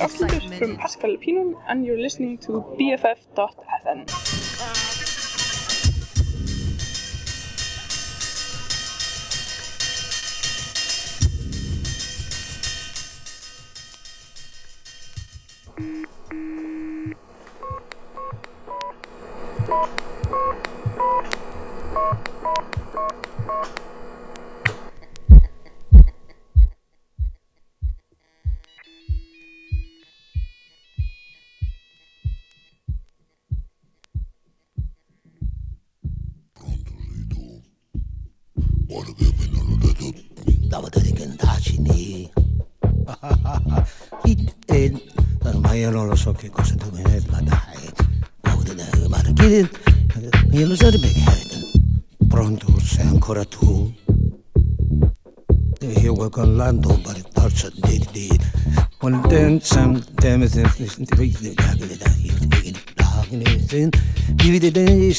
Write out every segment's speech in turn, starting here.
Oxygen from Pascal Pinon, and you're listening to BFF.fm. Ma io non lo so che cosa tu mi hai, ma dai. Ma chi Io lo so perché. Pronto, sei ancora tu? Io vuoi con l'ando per il torso di di. One dance and damn Divide degli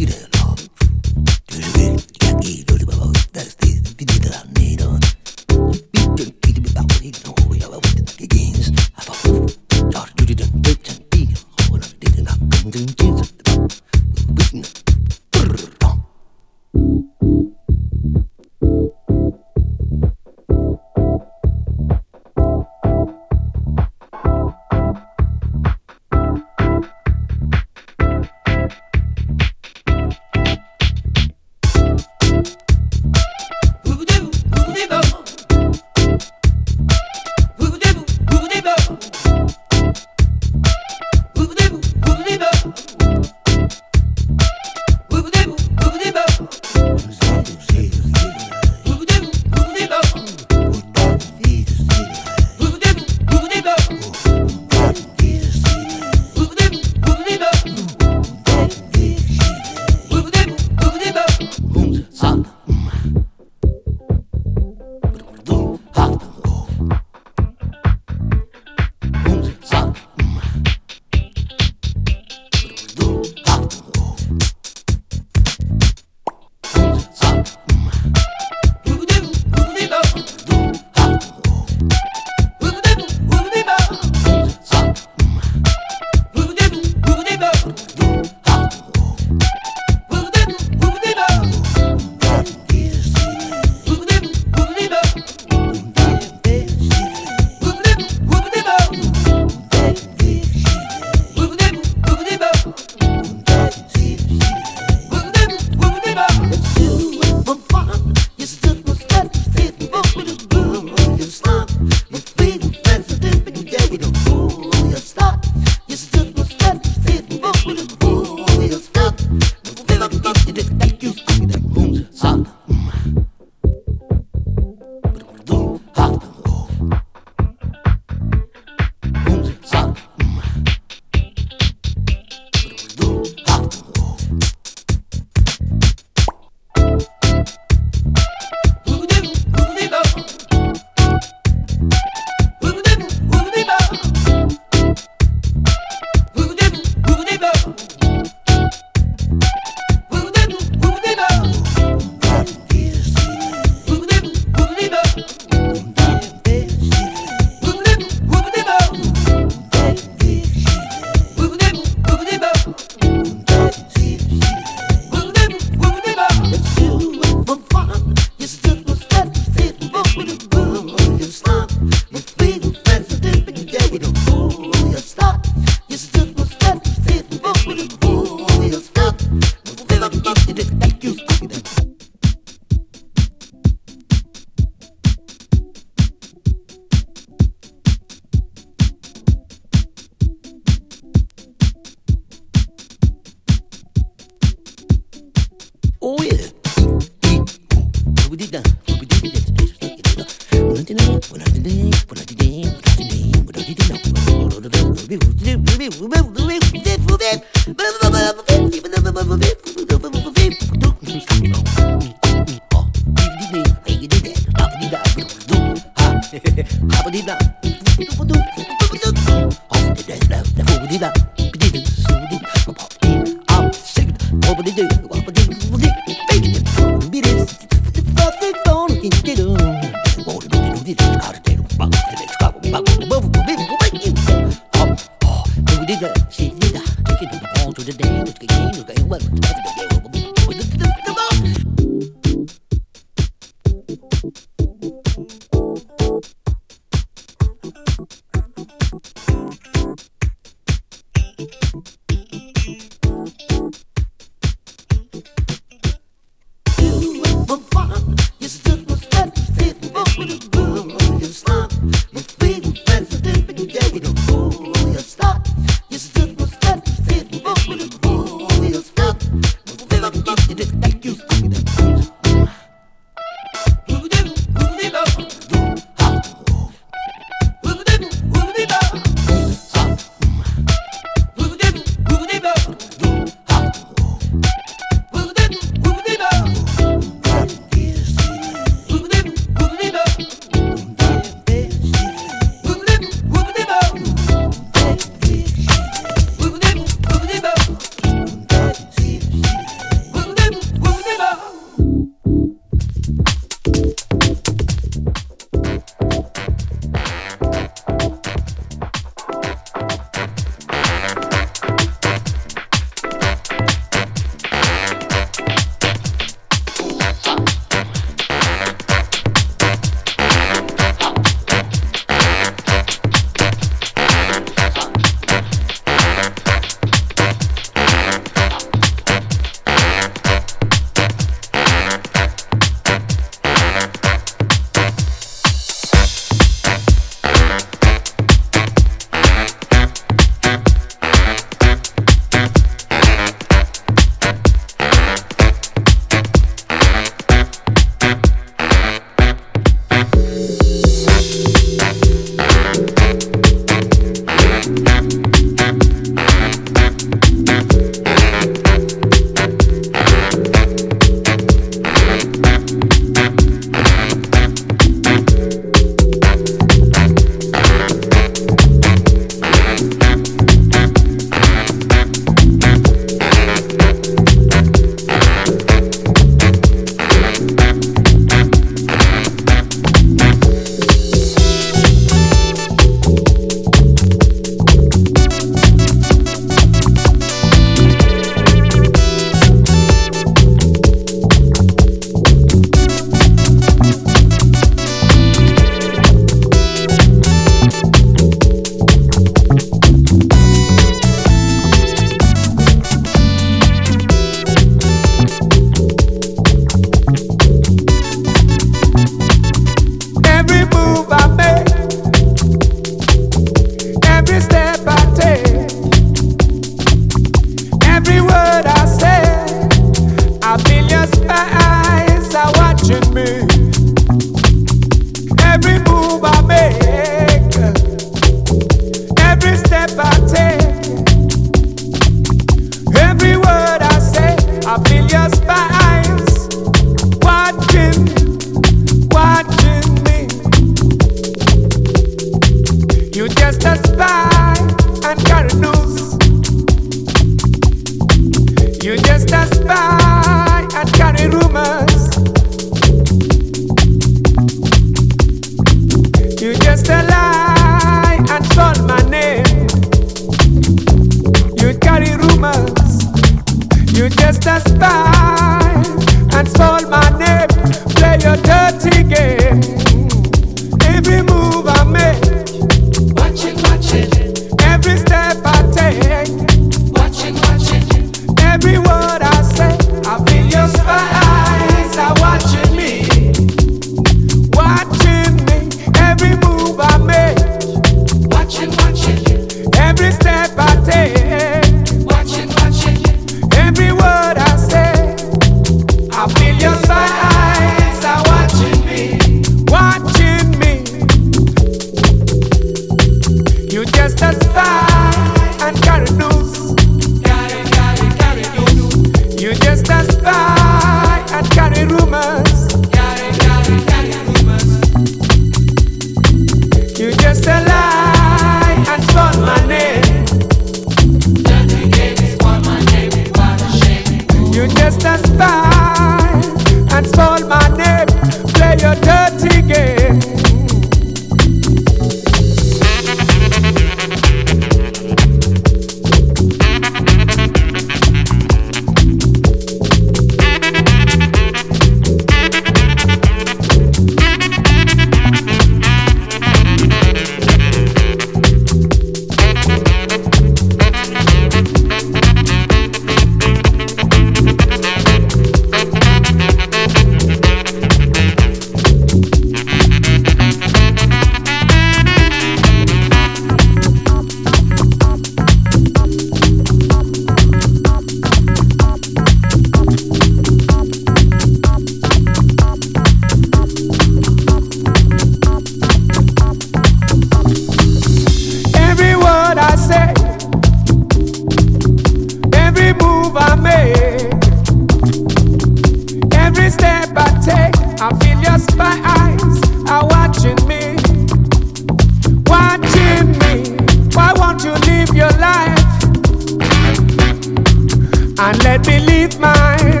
and let me live mine.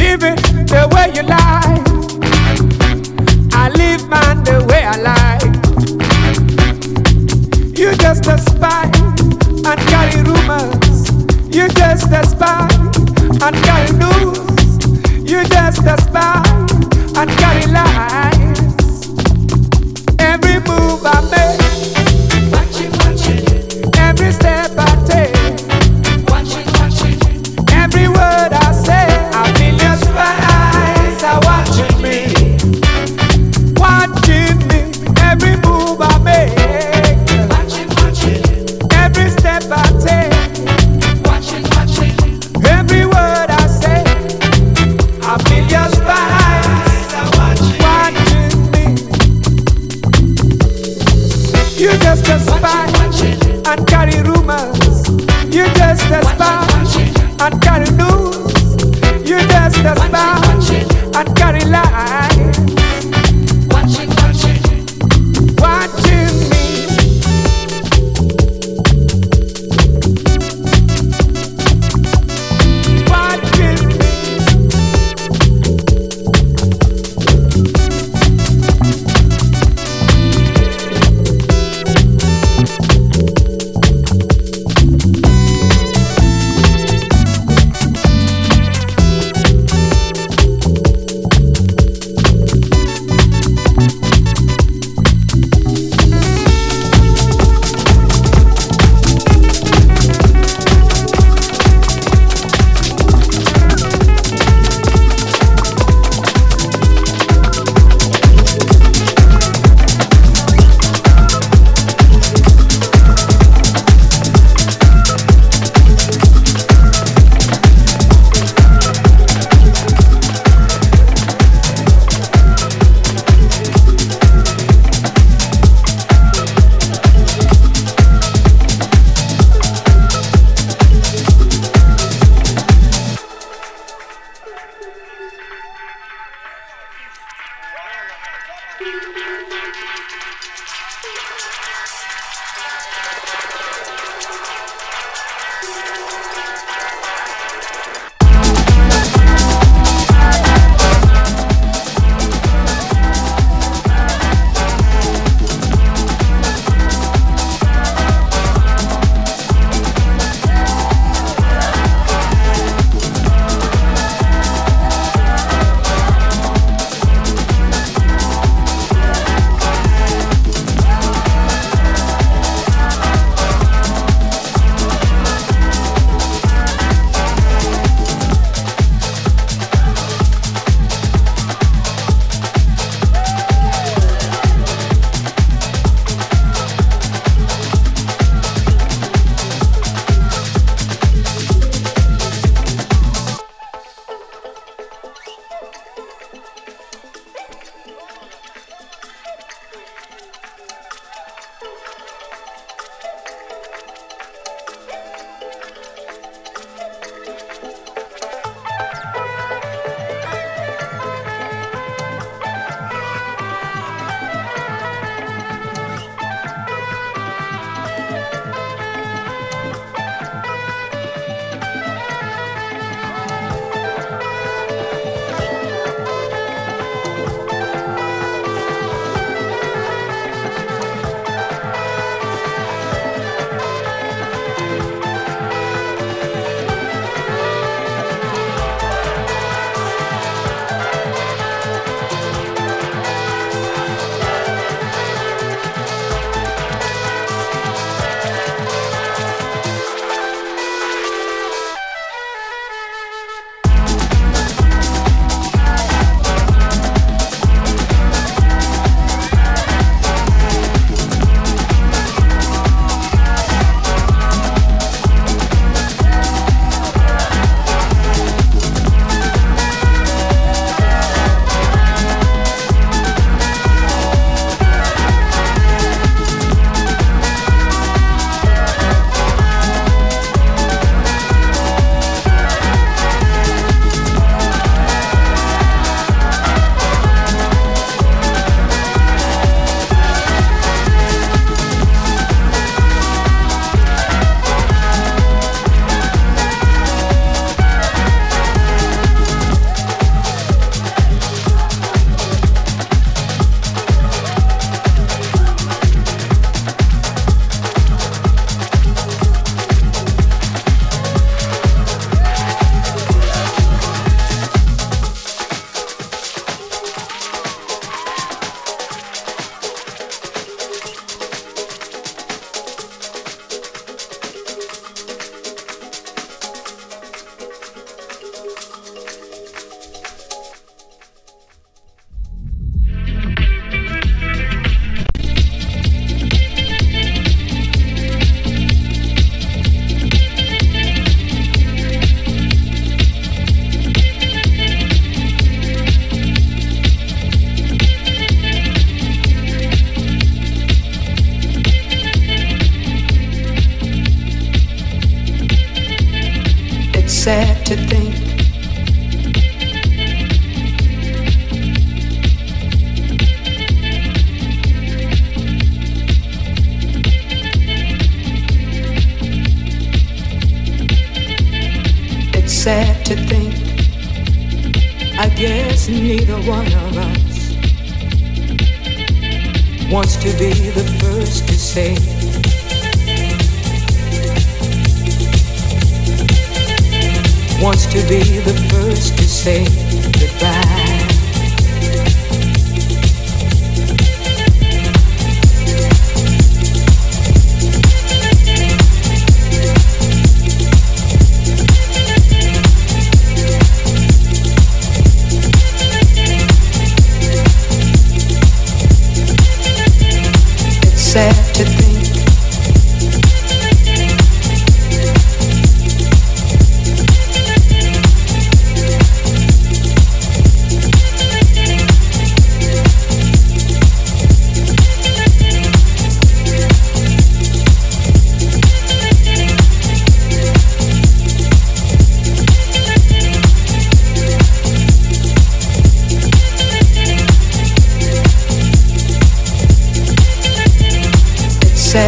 Live it the way you like. I live mine the way I like. You just a spy and carry rumors. You just a spy and carry news. You just a spy and carry lies. Every move I make.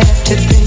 to be.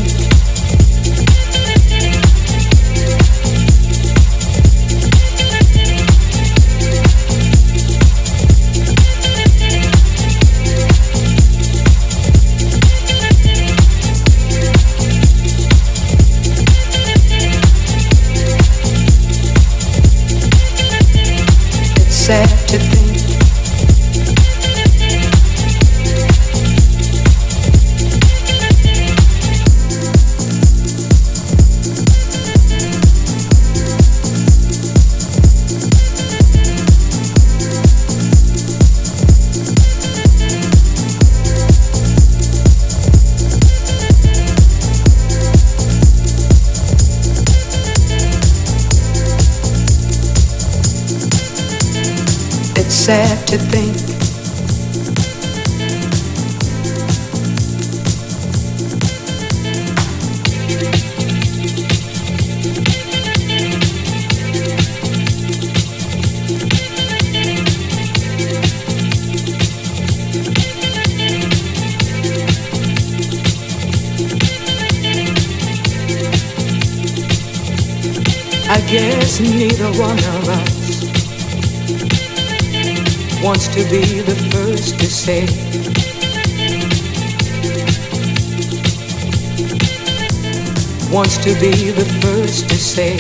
to be the first to say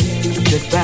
goodbye.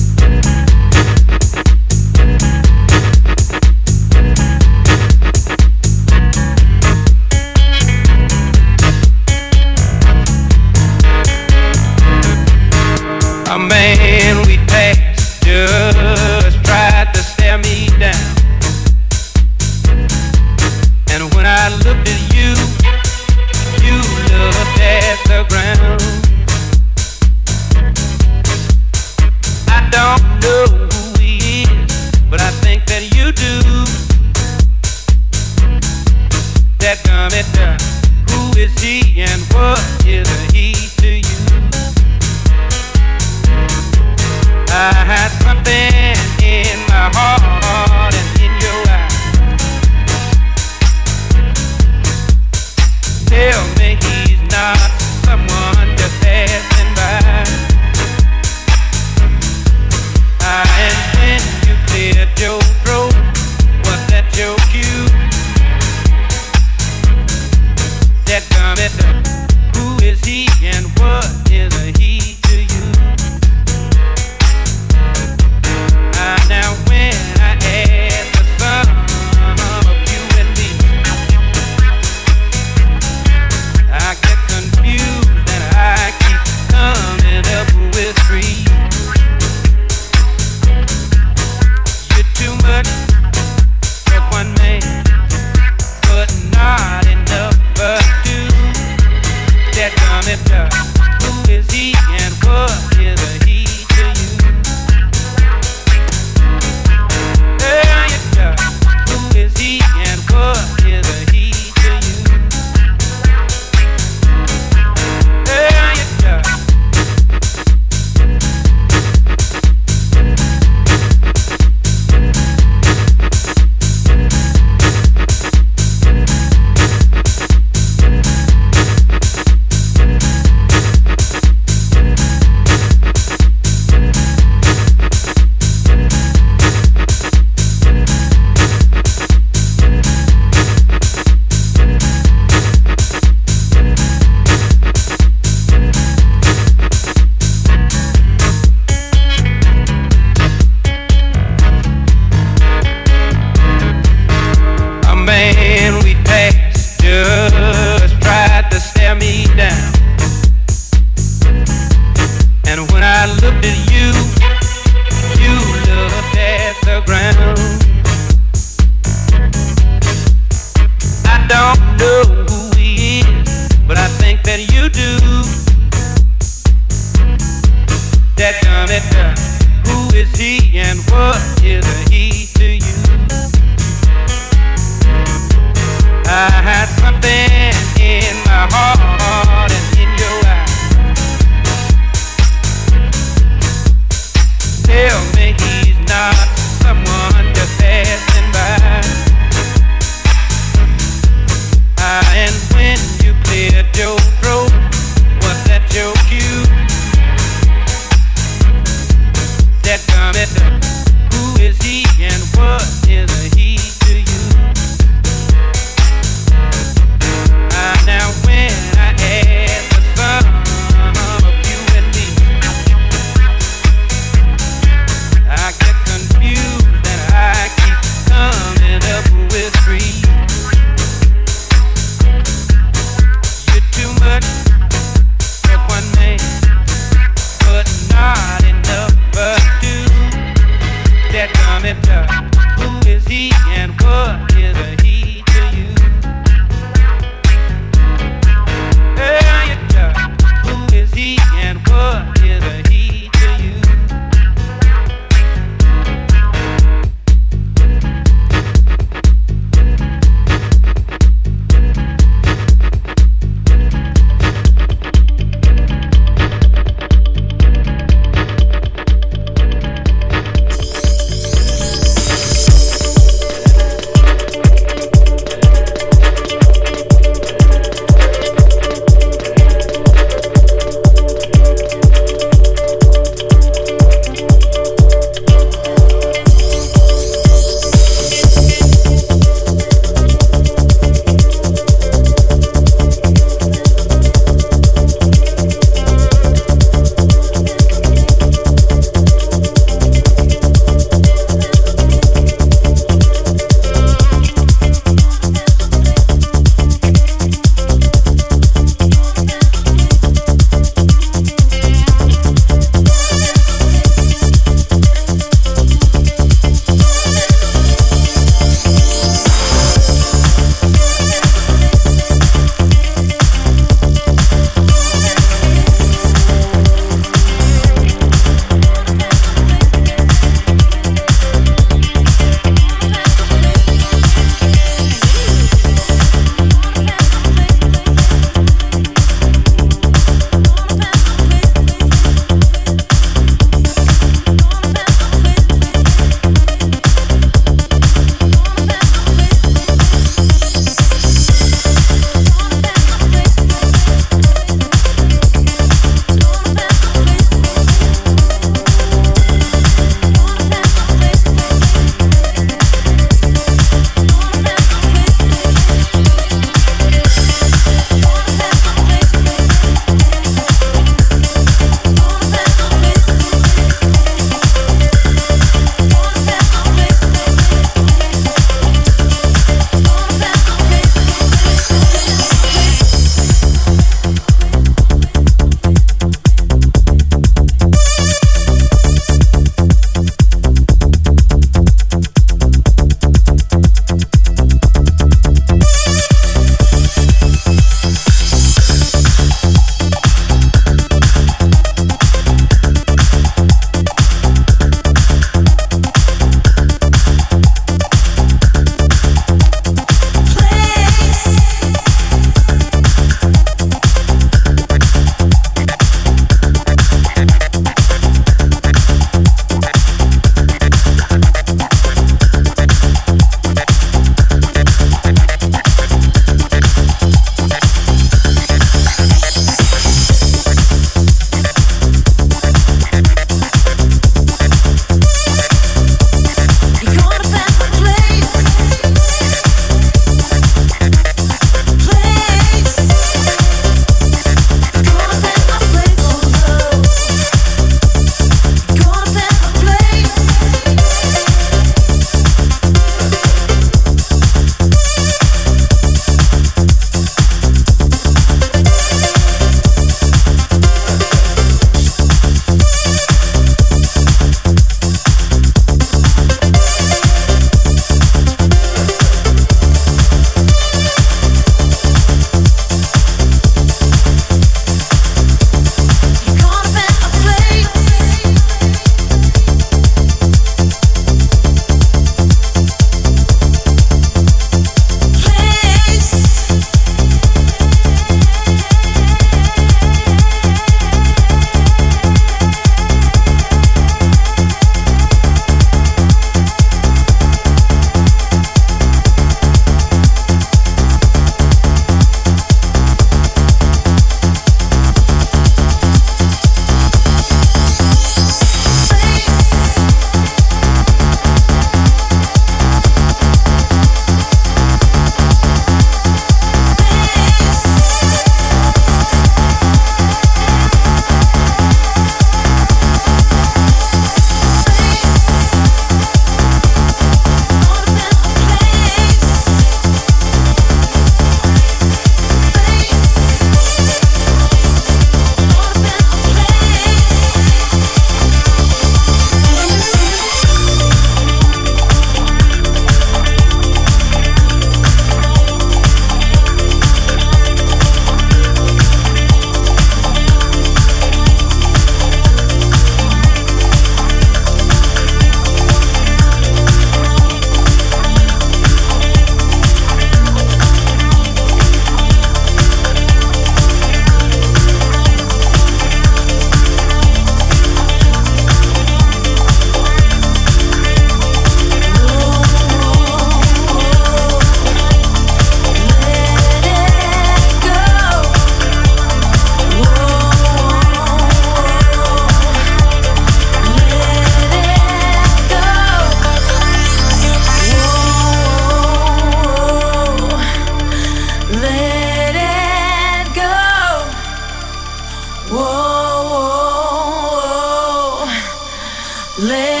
Let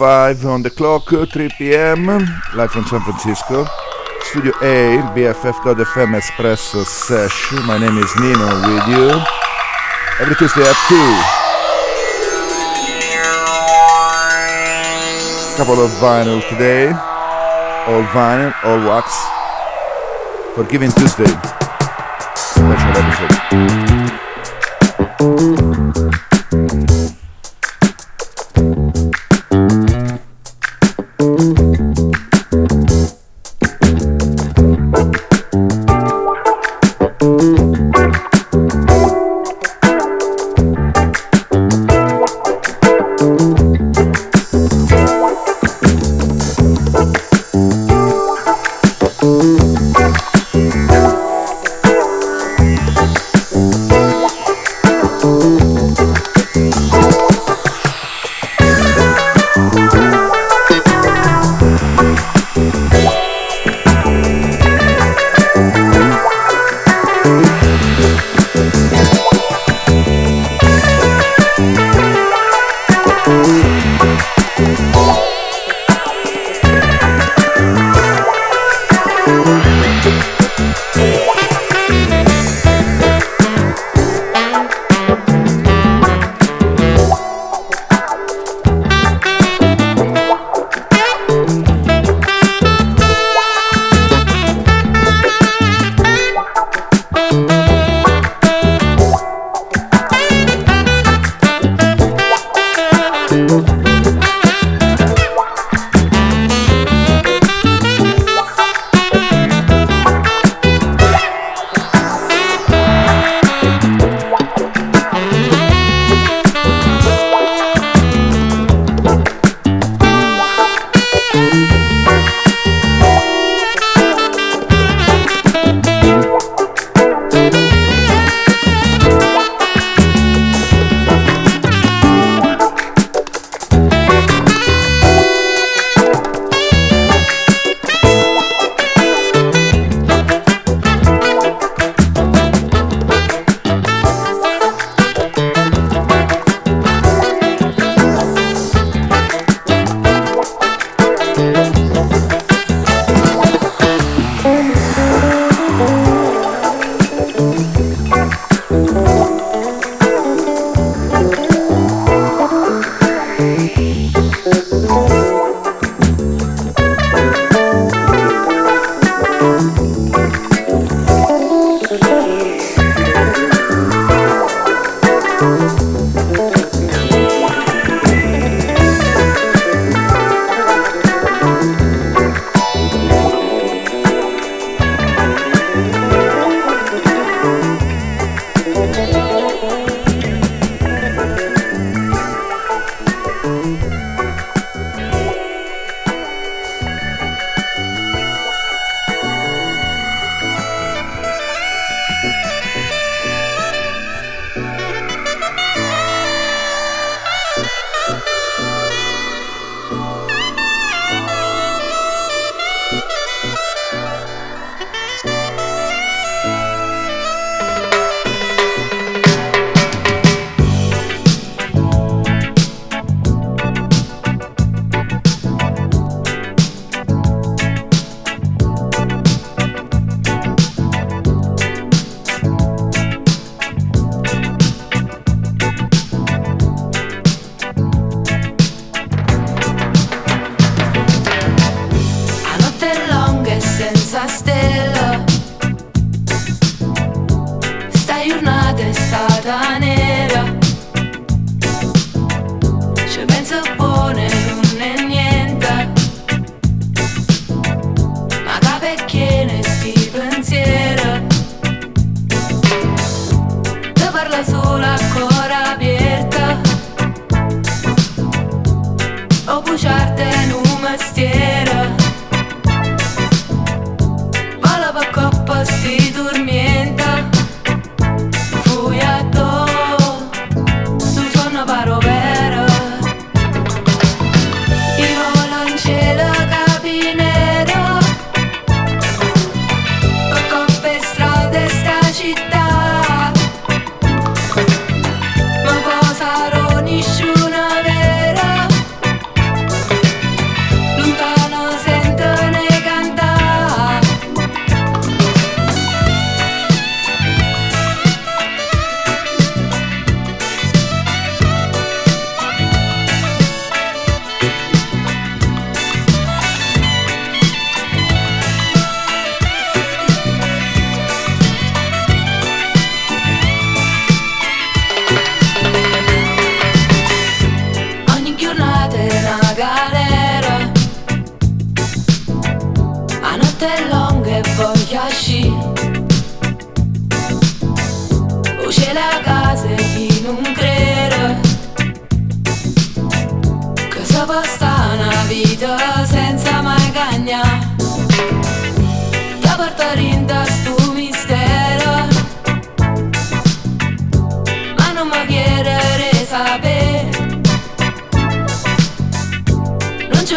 3.05 on the clock, 3 p.m. live from San Francisco. Studio A, BFF.FM Espresso Sesh. My name is Nino with you. Every Tuesday at 2. Couple of vinyl today. All vinyl, all wax. For Giving Tuesday. Special episode. A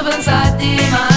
inside the mind.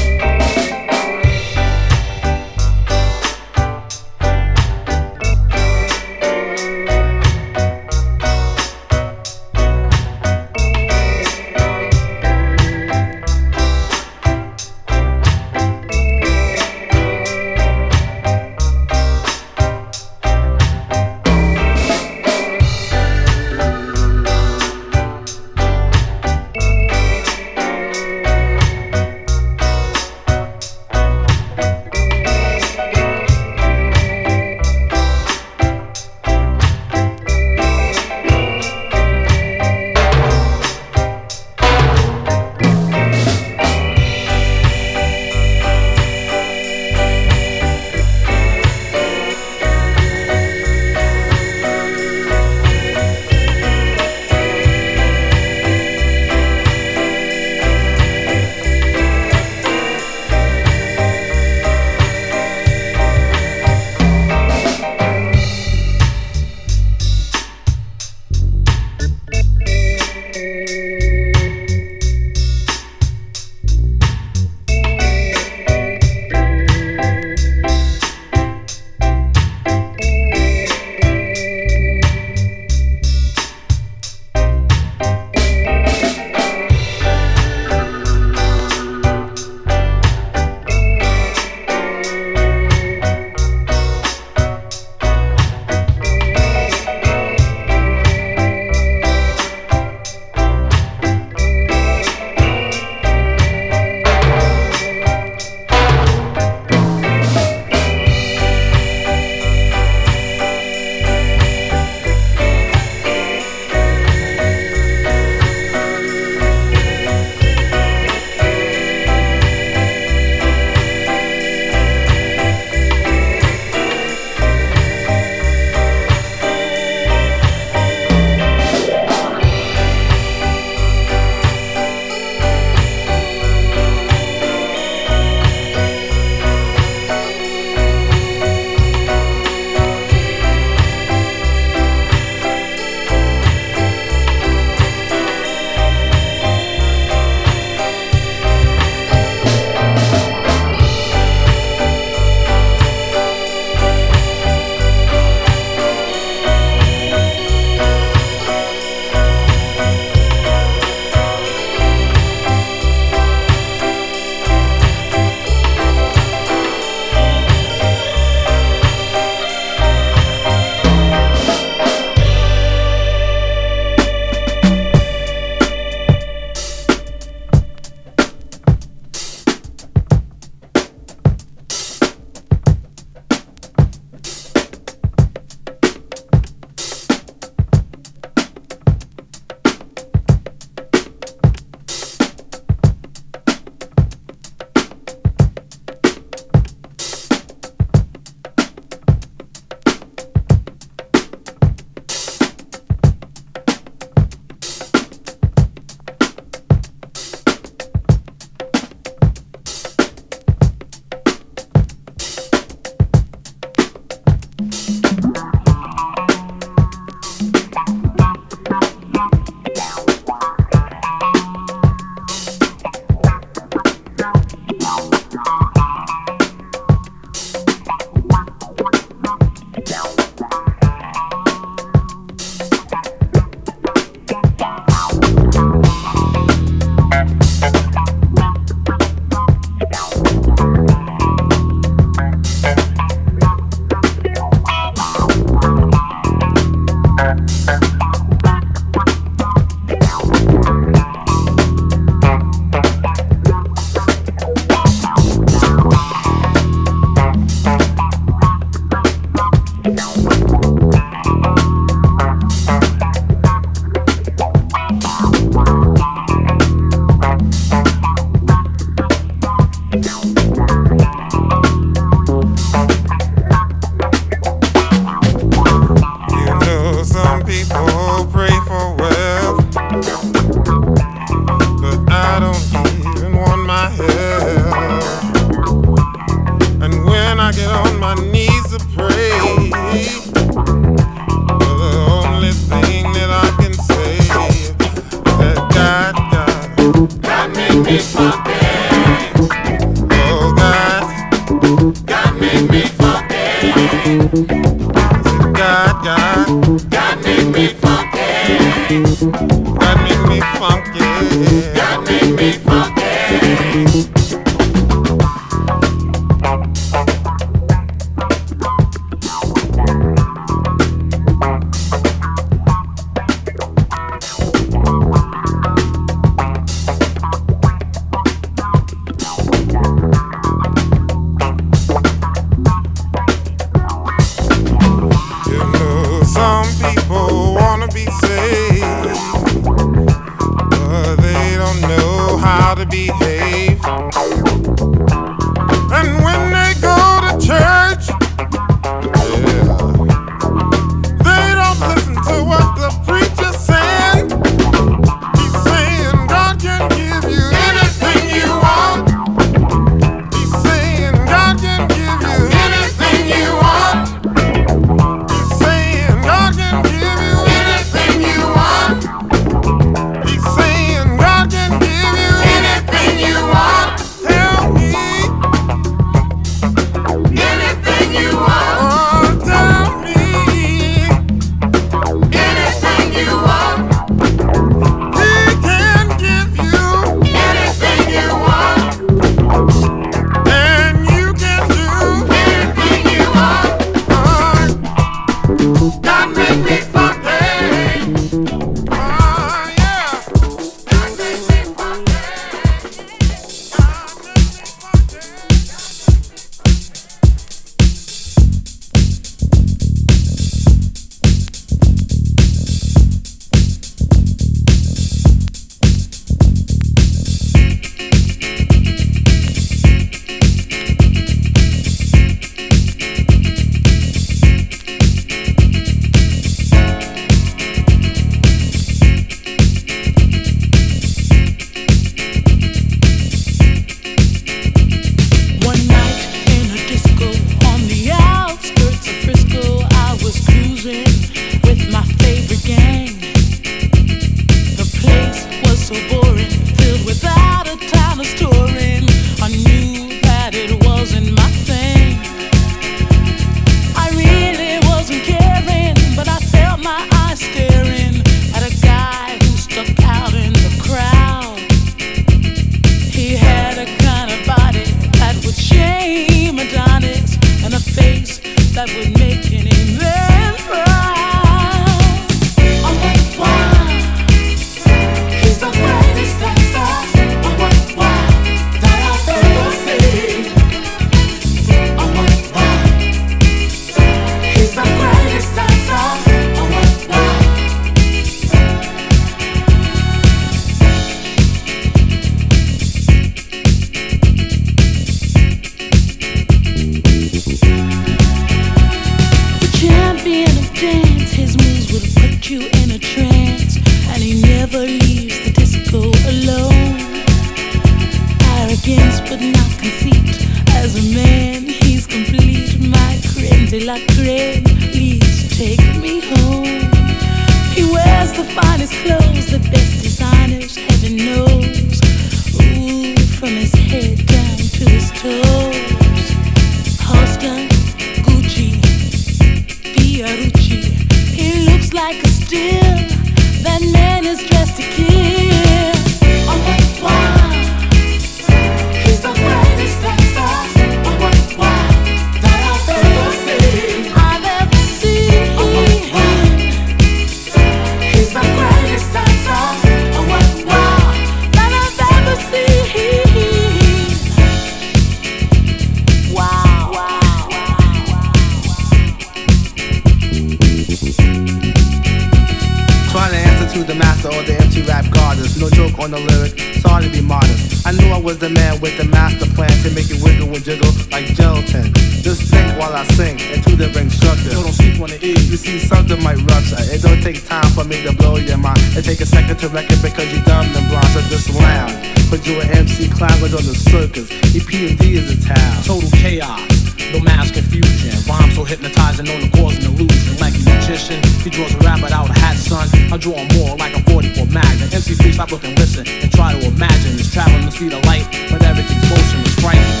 The man with the master plan to make it wiggle and jiggle like gelatin. Just think while I sing into the instructor. So don't sleep on the E. You see, something might rupture. It don't take time for me to blow your mind. It take a second to reckon because you're dumb and blind. So just lounge. But you an MC cloud on the circus. EPD is a town. Total chaos, no mass confusion. Rhymes so hypnotizing, known to cause an illusion. Like a magician, he draws a rabbit out of a hat, son. I draw more like a 44 Magnum. MC free, stop, look and listen, and try to imagine. It's traveling the speed of light, but everything's motion is frightening.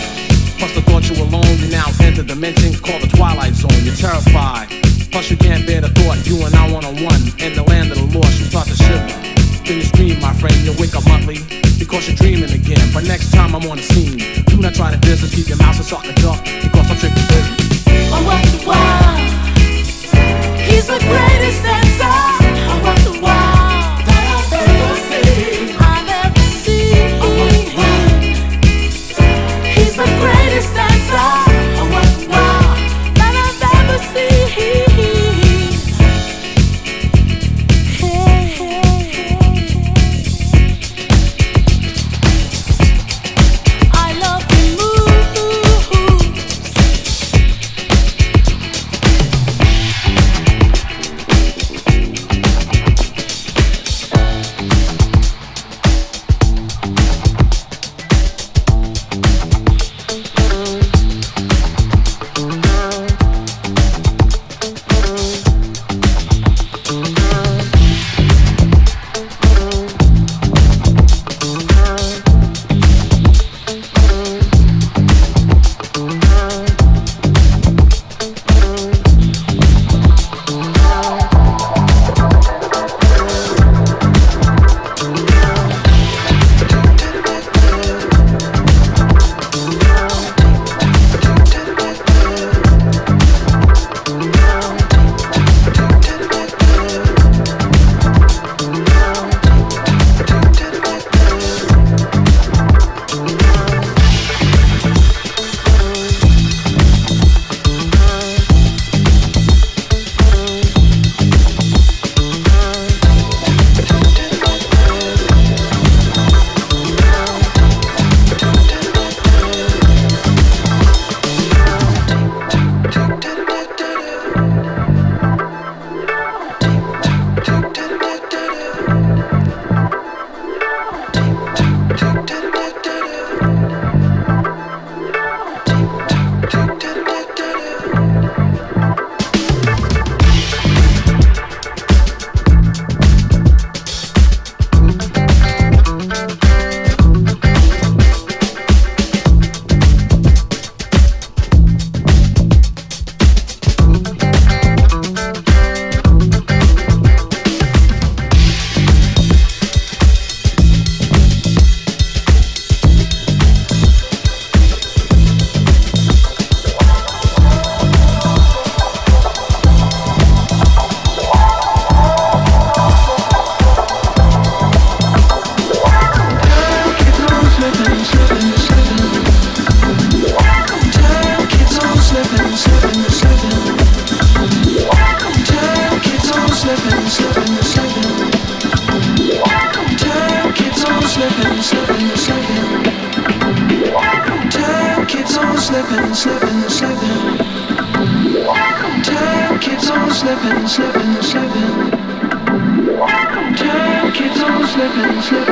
Plus the thought you alone, you now enter dimensions called the Twilight Zone. You're terrified. Plus you can't bear the thought, you and I one on one. In the land of the lost, you start to shiver. Then you scream, my friend, You'll wake up monthly because you're dreaming again. But next time I'm on the scene, do not try to distance, keep your mouth and suck the duck because I'm tricky business. Oh, what the. He's the greatest on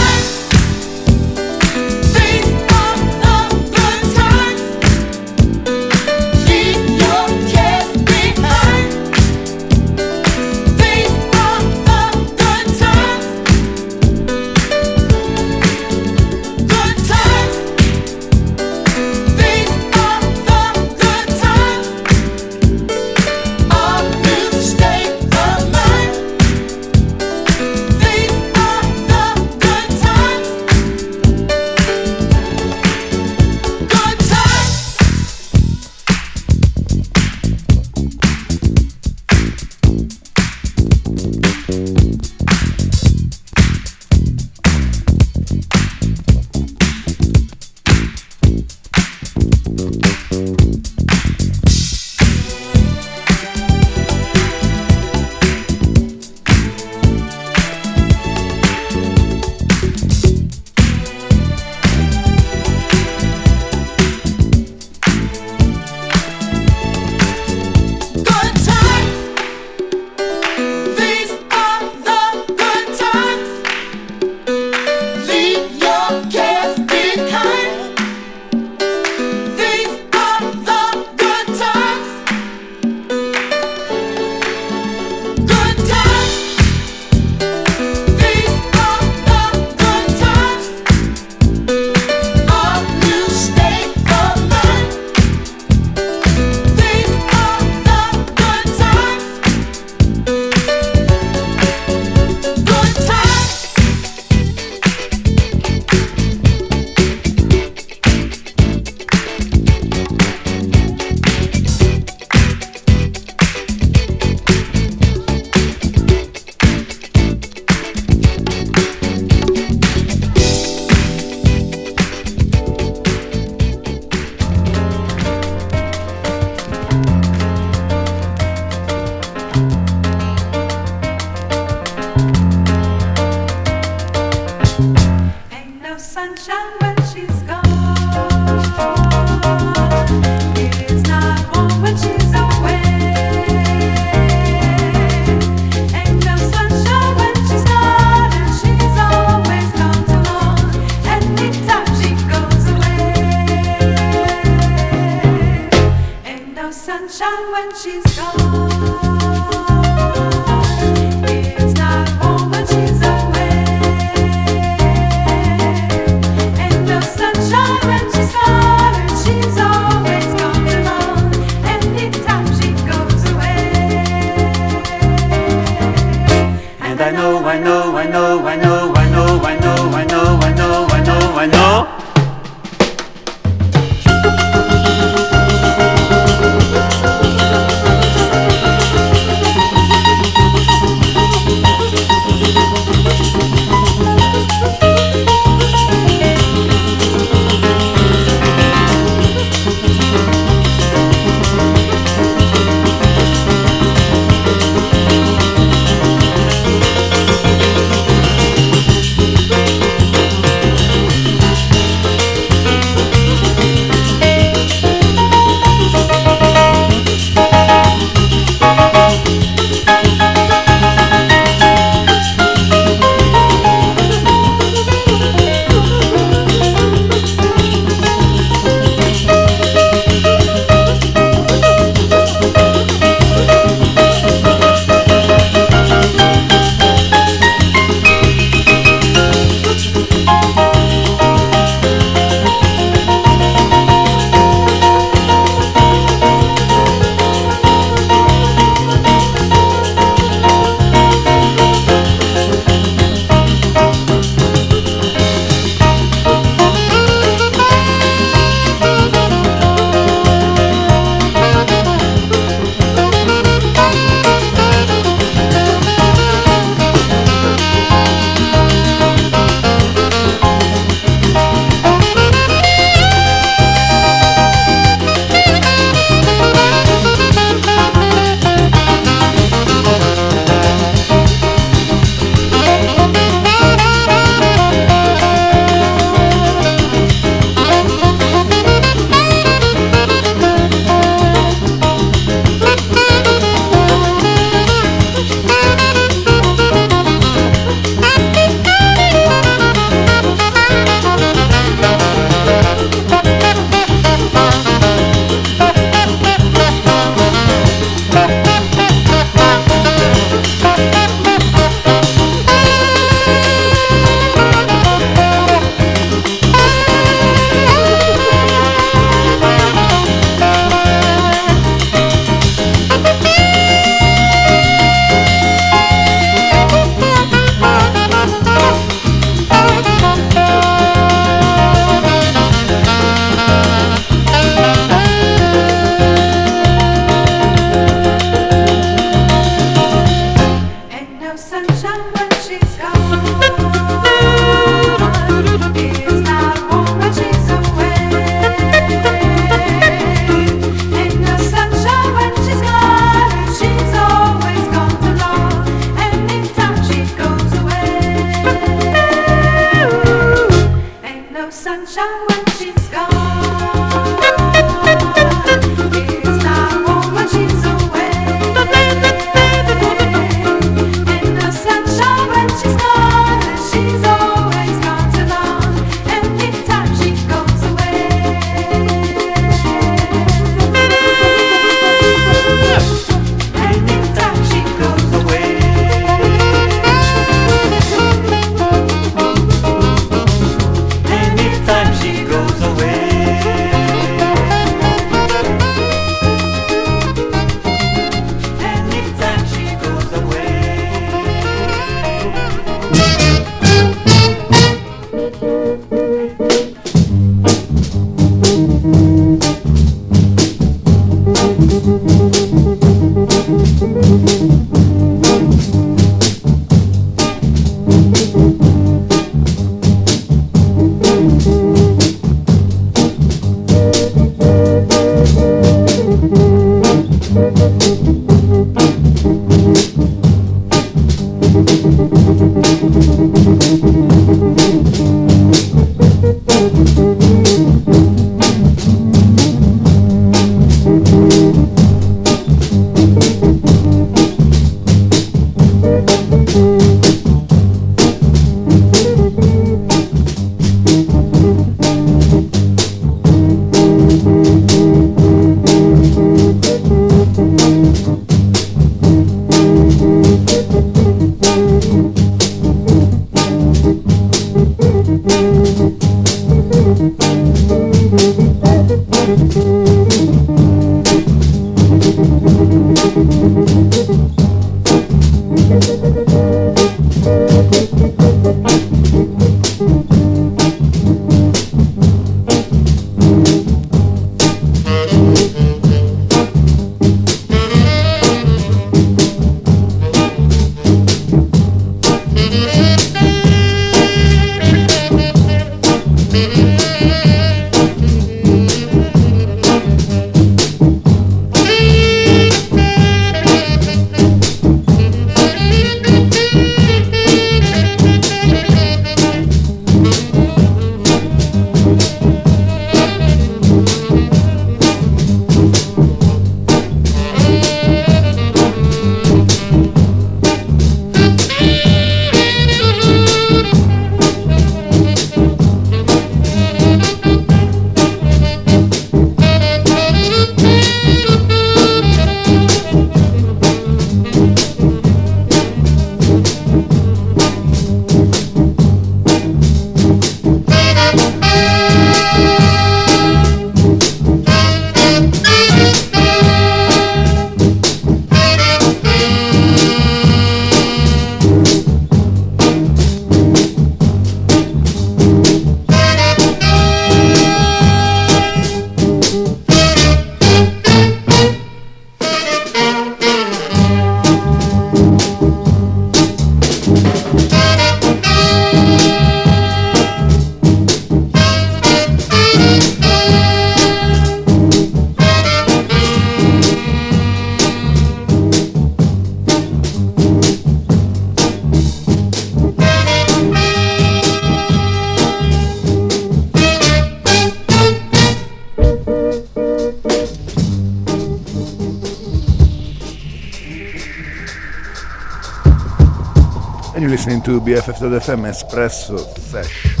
listening to BFF.fm Espresso Sesh.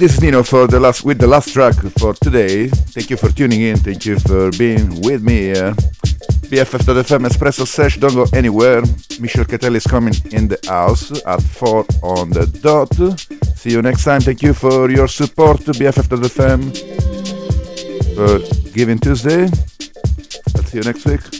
And this is Nino for uh, the last with the last track for today. Thank you for tuning in. Thank you for being with me uh, here. BFF.FM Espresso Sesh. Don't go anywhere. Michel Catelli is coming in the house at 4 on the dot. See you next time. Thank you for your support to BFF.FM for Giving Tuesday. I'll see you next week.